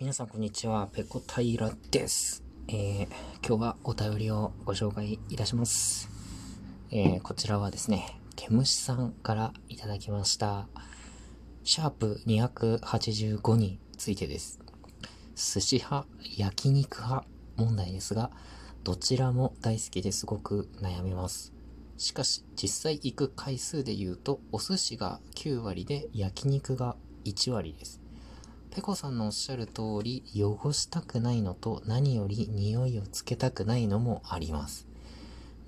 皆さんこんにちは、ペコタイラです。えー、今日はお便りをご紹介いたします。えー、こちらはですね、ケムシさんからいただきました。シャープ285についてです。寿司派、焼肉派問題ですが、どちらも大好きですごく悩みます。しかし、実際行く回数で言うと、お寿司が9割で焼肉が1割です。ペコさんのおっしゃる通り、汚したくないのと何より匂いをつけたくないのもあります。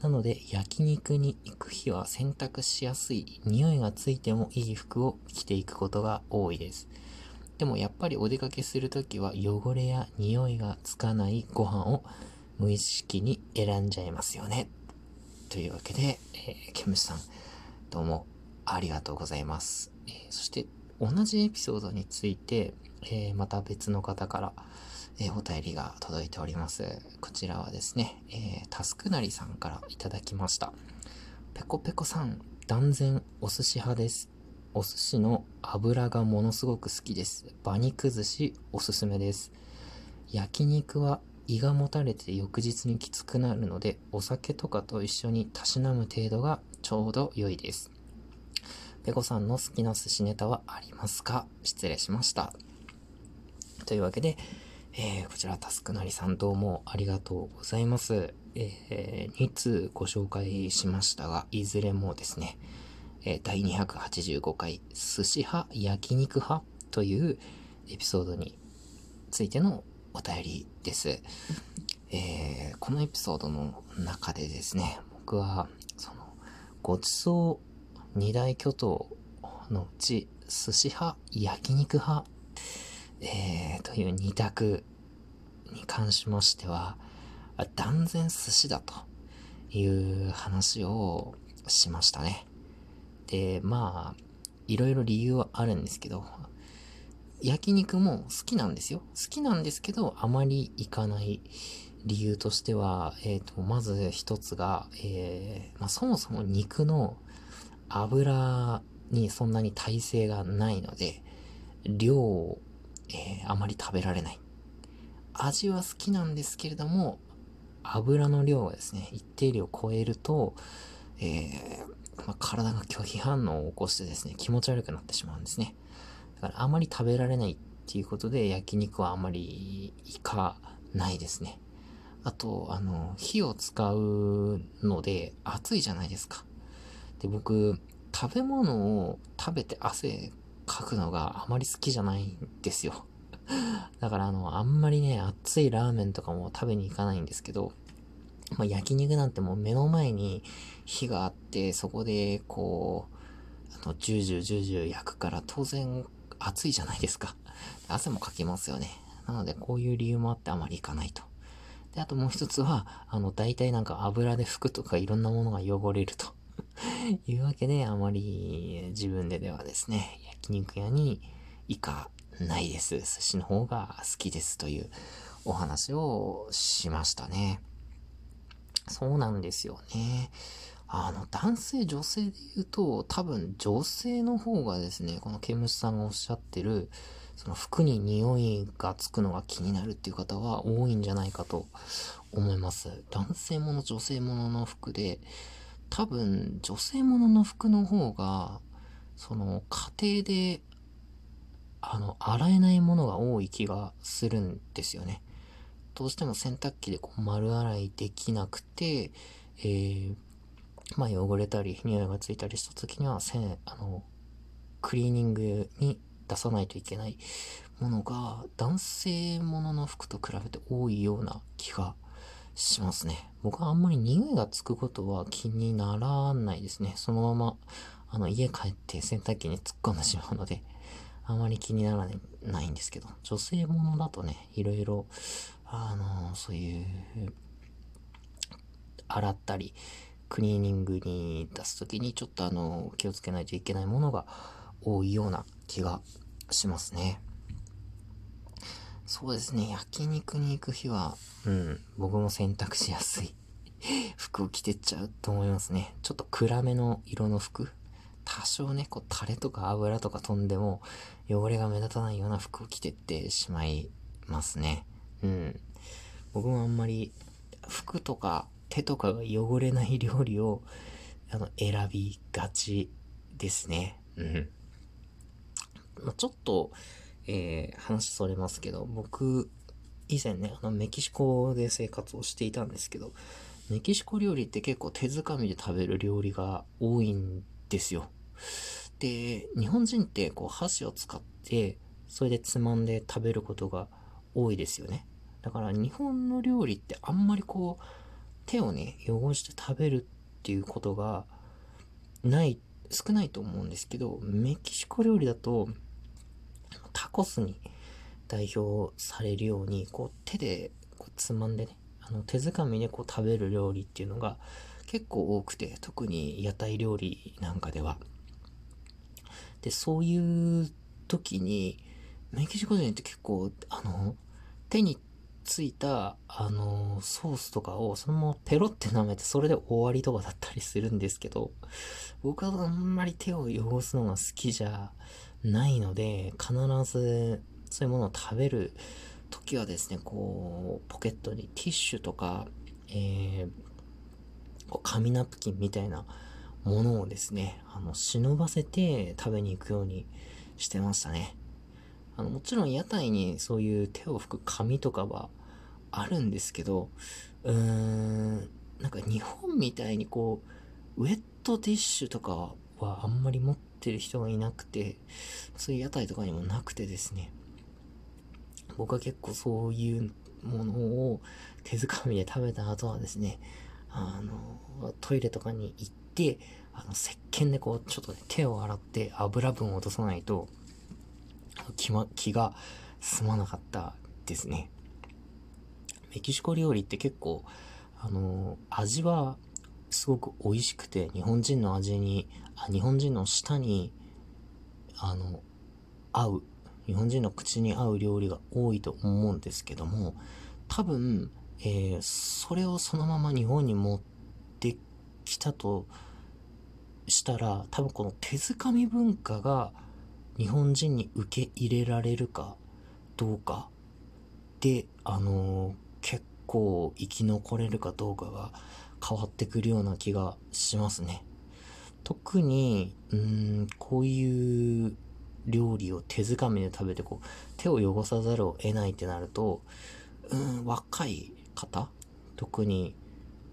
なので、焼肉に行く日は選択しやすい、匂いがついてもいい服を着ていくことが多いです。でもやっぱりお出かけするときは汚れや匂いがつかないご飯を無意識に選んじゃいますよね。というわけで、えー、ケムシさん、どうもありがとうございます。えー、そして同じエピソードについて、えー、また別の方から、えー、お便りが届いております。こちらはですね、えー、タスクなりさんからいただきました。ペコペコさん、断然お寿司派です。お寿司の油がものすごく好きです。馬肉寿司おすすめです。焼肉は胃がもたれて翌日にきつくなるので、お酒とかと一緒にたしなむ程度がちょうど良いです。ペコさんの好きな寿司ネタはありますか？失礼しました。というわけで、えー、こちらタスクなりさんどうもありがとうございます。えー、2通ご紹介しましたが、いずれもですね、えー、第285回、寿司派、焼肉派というエピソードについてのお便りです。えー、このエピソードの中でですね、僕は、その、ごちそう二大巨頭のうち、寿司派、焼肉派えー、という二択に関しましては、断然寿司だという話をしましたね。で、まあ、いろいろ理由はあるんですけど、焼肉も好きなんですよ。好きなんですけど、あまり行かない理由としては、えっ、ー、と、まず一つが、えー、まあ、そもそも肉の油にそんなに耐性がないので、量えー、あまり食べられない。味は好きなんですけれども、油の量がですね、一定量超えると、えー、まあ、体が拒否反応を起こしてですね、気持ち悪くなってしまうんですね。だからあまり食べられないっていうことで、焼肉はあまりいかないですね。あと、あの、火を使うので暑いじゃないですか。で、僕、食べ物を食べて汗書くのがあまり好きじゃないんですよ。だからあの、あんまりね、熱いラーメンとかも食べに行かないんですけど、まあ、焼肉なんてもう目の前に火があって、そこでこう、あの、ジュージュージュージュー焼くから当然暑いじゃないですか。汗もかきますよね。なのでこういう理由もあってあまり行かないと。で、あともう一つは、あの、大体なんか油で服とかいろんなものが汚れると。いうわけで、あまり自分でではですね、焼肉屋に行かないです。寿司の方が好きですというお話をしましたね。そうなんですよね。あの、男性、女性で言うと、多分女性の方がですね、このケムシさんがおっしゃってる、その服に匂いがつくのが気になるっていう方は多いんじゃないかと思います。男性もの、女性ものの服で、多分女性ものの服の方が、その家庭で、あの、洗えないものが多い気がするんですよね。どうしても洗濯機でこう丸洗いできなくて、えー、まあ汚れたり、匂いがついたりした時には、せん、あの、クリーニングに出さないといけないものが、男性ものの服と比べて多いような気がしますね。僕はあんまり匂いがつくことは気にならないですね。そのまま、あの、家帰って洗濯機に突っ込んでしまうので、あまり気にならないんですけど、女性ものだとね、いろいろ、あの、そういう、洗ったり、クリーニングに出すときにちょっとあの、気をつけないといけないものが多いような気がしますね。そうですね、焼肉に行く日は、うん、僕も選択しやすい 服を着てっちゃうと思いますね。ちょっと暗めの色の服。多少ね、こう、タレとか油とか飛んでも、汚れが目立たないような服を着てってしまいますね。うん。僕もあんまり服とか手とかが汚れない料理をあの選びがちですね。うん。ま、ちょっと、えー、話それますけど、僕、以前ね、あの、メキシコで生活をしていたんですけど、メキシコ料理って結構手づかみで食べる料理が多いんですよ。で、日本人ってこう箸を使って、それでつまんで食べることが多いですよね。だから日本の料理ってあんまりこう、手をね、汚して食べるっていうことがない、少ないと思うんですけど、メキシコ料理だと、タコスに代表されるように、こう手でこうつまんでね、あの手づかみでこう食べる料理っていうのが結構多くて、特に屋台料理なんかでは。で、そういう時に、メキシコ人って結構、あの、手についた、あの、ソースとかをそのままペロって舐めて、それで終わりとかだったりするんですけど、僕はあんまり手を汚すのが好きじゃないので、必ずそういうものを食べる時はですね、こう、ポケットにティッシュとか、えー、紙ナプキンみたいなものをですね、あの、忍ばせて食べに行くようにしてましたね。あの、もちろん屋台にそういう手を拭く紙とかはあるんですけど、うーん、なんか日本みたいにこう、ウェットティッシュとかはあんまり持ってる人がいなくて、そういう屋台とかにもなくてですね、僕は結構そういうものを手づかみで食べた後はですね、あの、トイレとかに行って、あの、石鹸でこう、ちょっとね、手を洗って油分を落とさないと、気ま、気が済まなかったですね。メキシコ料理って結構、あの、味はすごく美味しくて、日本人の味に、あ日本人の舌に、あの、合う、日本人の口に合う料理が多いと思うんですけども、多分、えー、それをそのまま日本に持ってきたとしたら、多分この手づかみ文化が日本人に受け入れられるかどうかで、あのー、結構生き残れるかどうかが変わってくるような気がしますね。特に、うん、こういう料理を手づかみで食べてこう、手を汚さざるを得ないってなると、うん、若い方？特に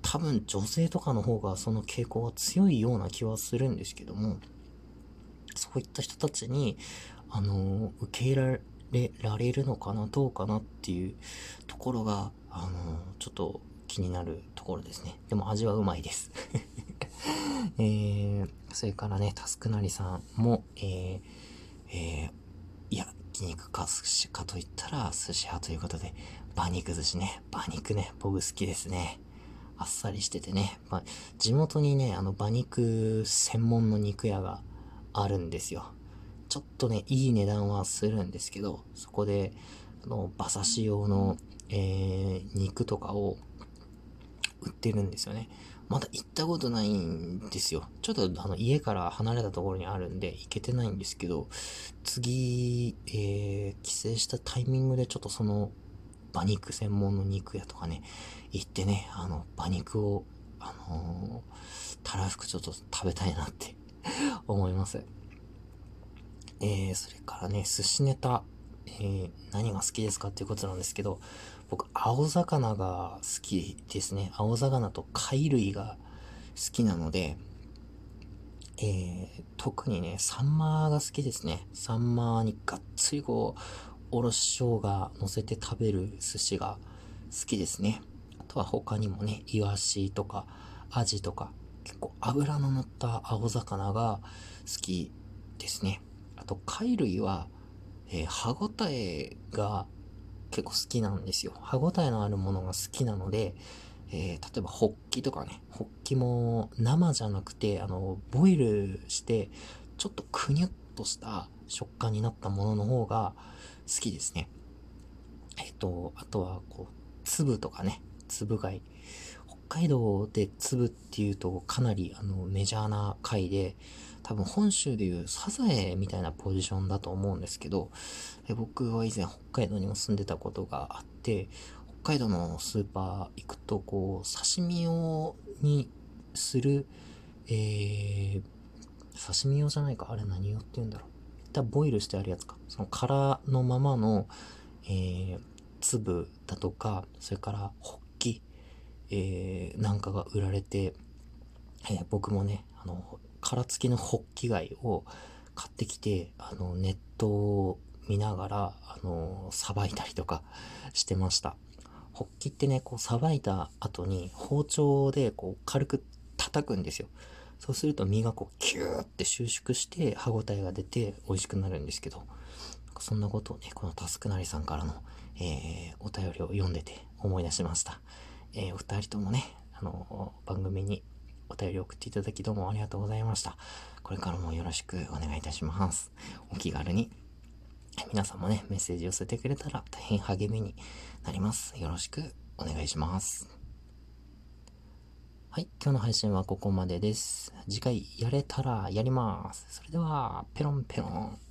多分女性とかの方がその傾向は強いような気はするんですけども、そういった人たちに、あの、受け入れられるのかな、どうかなっていうところが、あの、ちょっと気になるころですね。でも味はうまいです。えー、それからね、タスクなりさんも、えー、えー、焼肉か寿司かといったら寿司派ということで、馬肉寿司ね。馬肉ね、僕好きですね。あっさりしててね。まあ、地元にね、あの馬肉専門の肉屋があるんですよ。ちょっとね、いい値段はするんですけど、そこで、あの、馬刺し用の、えー、肉とかを売ってるんですよね。まだ行ったことないんですよ。ちょっとあの家から離れたところにあるんで行けてないんですけど、次、えー、帰省したタイミングでちょっとその馬肉専門の肉屋とかね、行ってね、あの、馬肉を、あのー、たらふくちょっと食べたいなって 思います。えー、それからね、寿司ネタ、えー、何が好きですかっていうことなんですけど、僕、青魚が好きですね。青魚と貝類が好きなので、えー、特にね、サンマが好きですね。サンマにがっつりこう、おろし生姜乗せて食べる寿司が好きですね。あとは他にもね、イワシとか、アジとか、結構油の乗った青魚が好きですね。あと、貝類は、えー、歯ごたえが結構好きなんですよ。歯ごたえのあるものが好きなので、えー、例えば、ホッキとかね、ホッキも生じゃなくて、あの、ボイルして、ちょっとくにゅっとした食感になったものの方が好きですね。えっ、と、あとは、こう、粒とかね、粒貝。北海道で粒っていうとかなりあのメジャーな貝で、多分本州でいうサザエみたいなポジションだと思うんですけど、僕は以前北海道にも住んでたことがあって、北海道のスーパー行くと、こう、刺身用にする、えー、刺身用じゃないかあれ何用って言うんだろう。一旦ボイルしてあるやつか。その殻のままの、えー、粒だとか、それからホッキ、えー、なんかが売られて、えー、僕もね、あの、殻付きのホッキ貝を買ってきて、あの、ネットを見ながら、あの、さばいたりとかしてました。ホッキってね、こう、さばいた後に包丁でこう、軽く叩くんですよ。そうすると身がこう、キューって収縮して歯ごたえが出て美味しくなるんですけど、そんなことをね、このタスクなりさんからの、えー、お便りを読んでて思い出しました。えー、お二人ともね、あの、番組にお便り送っていただきどうもありがとうございました。これからもよろしくお願いいたします。お気軽に。皆さんもね、メッセージ寄せてくれたら大変励みになります。よろしくお願いします。はい、今日の配信はここまでです。次回やれたらやります。それでは、ペロンペロン。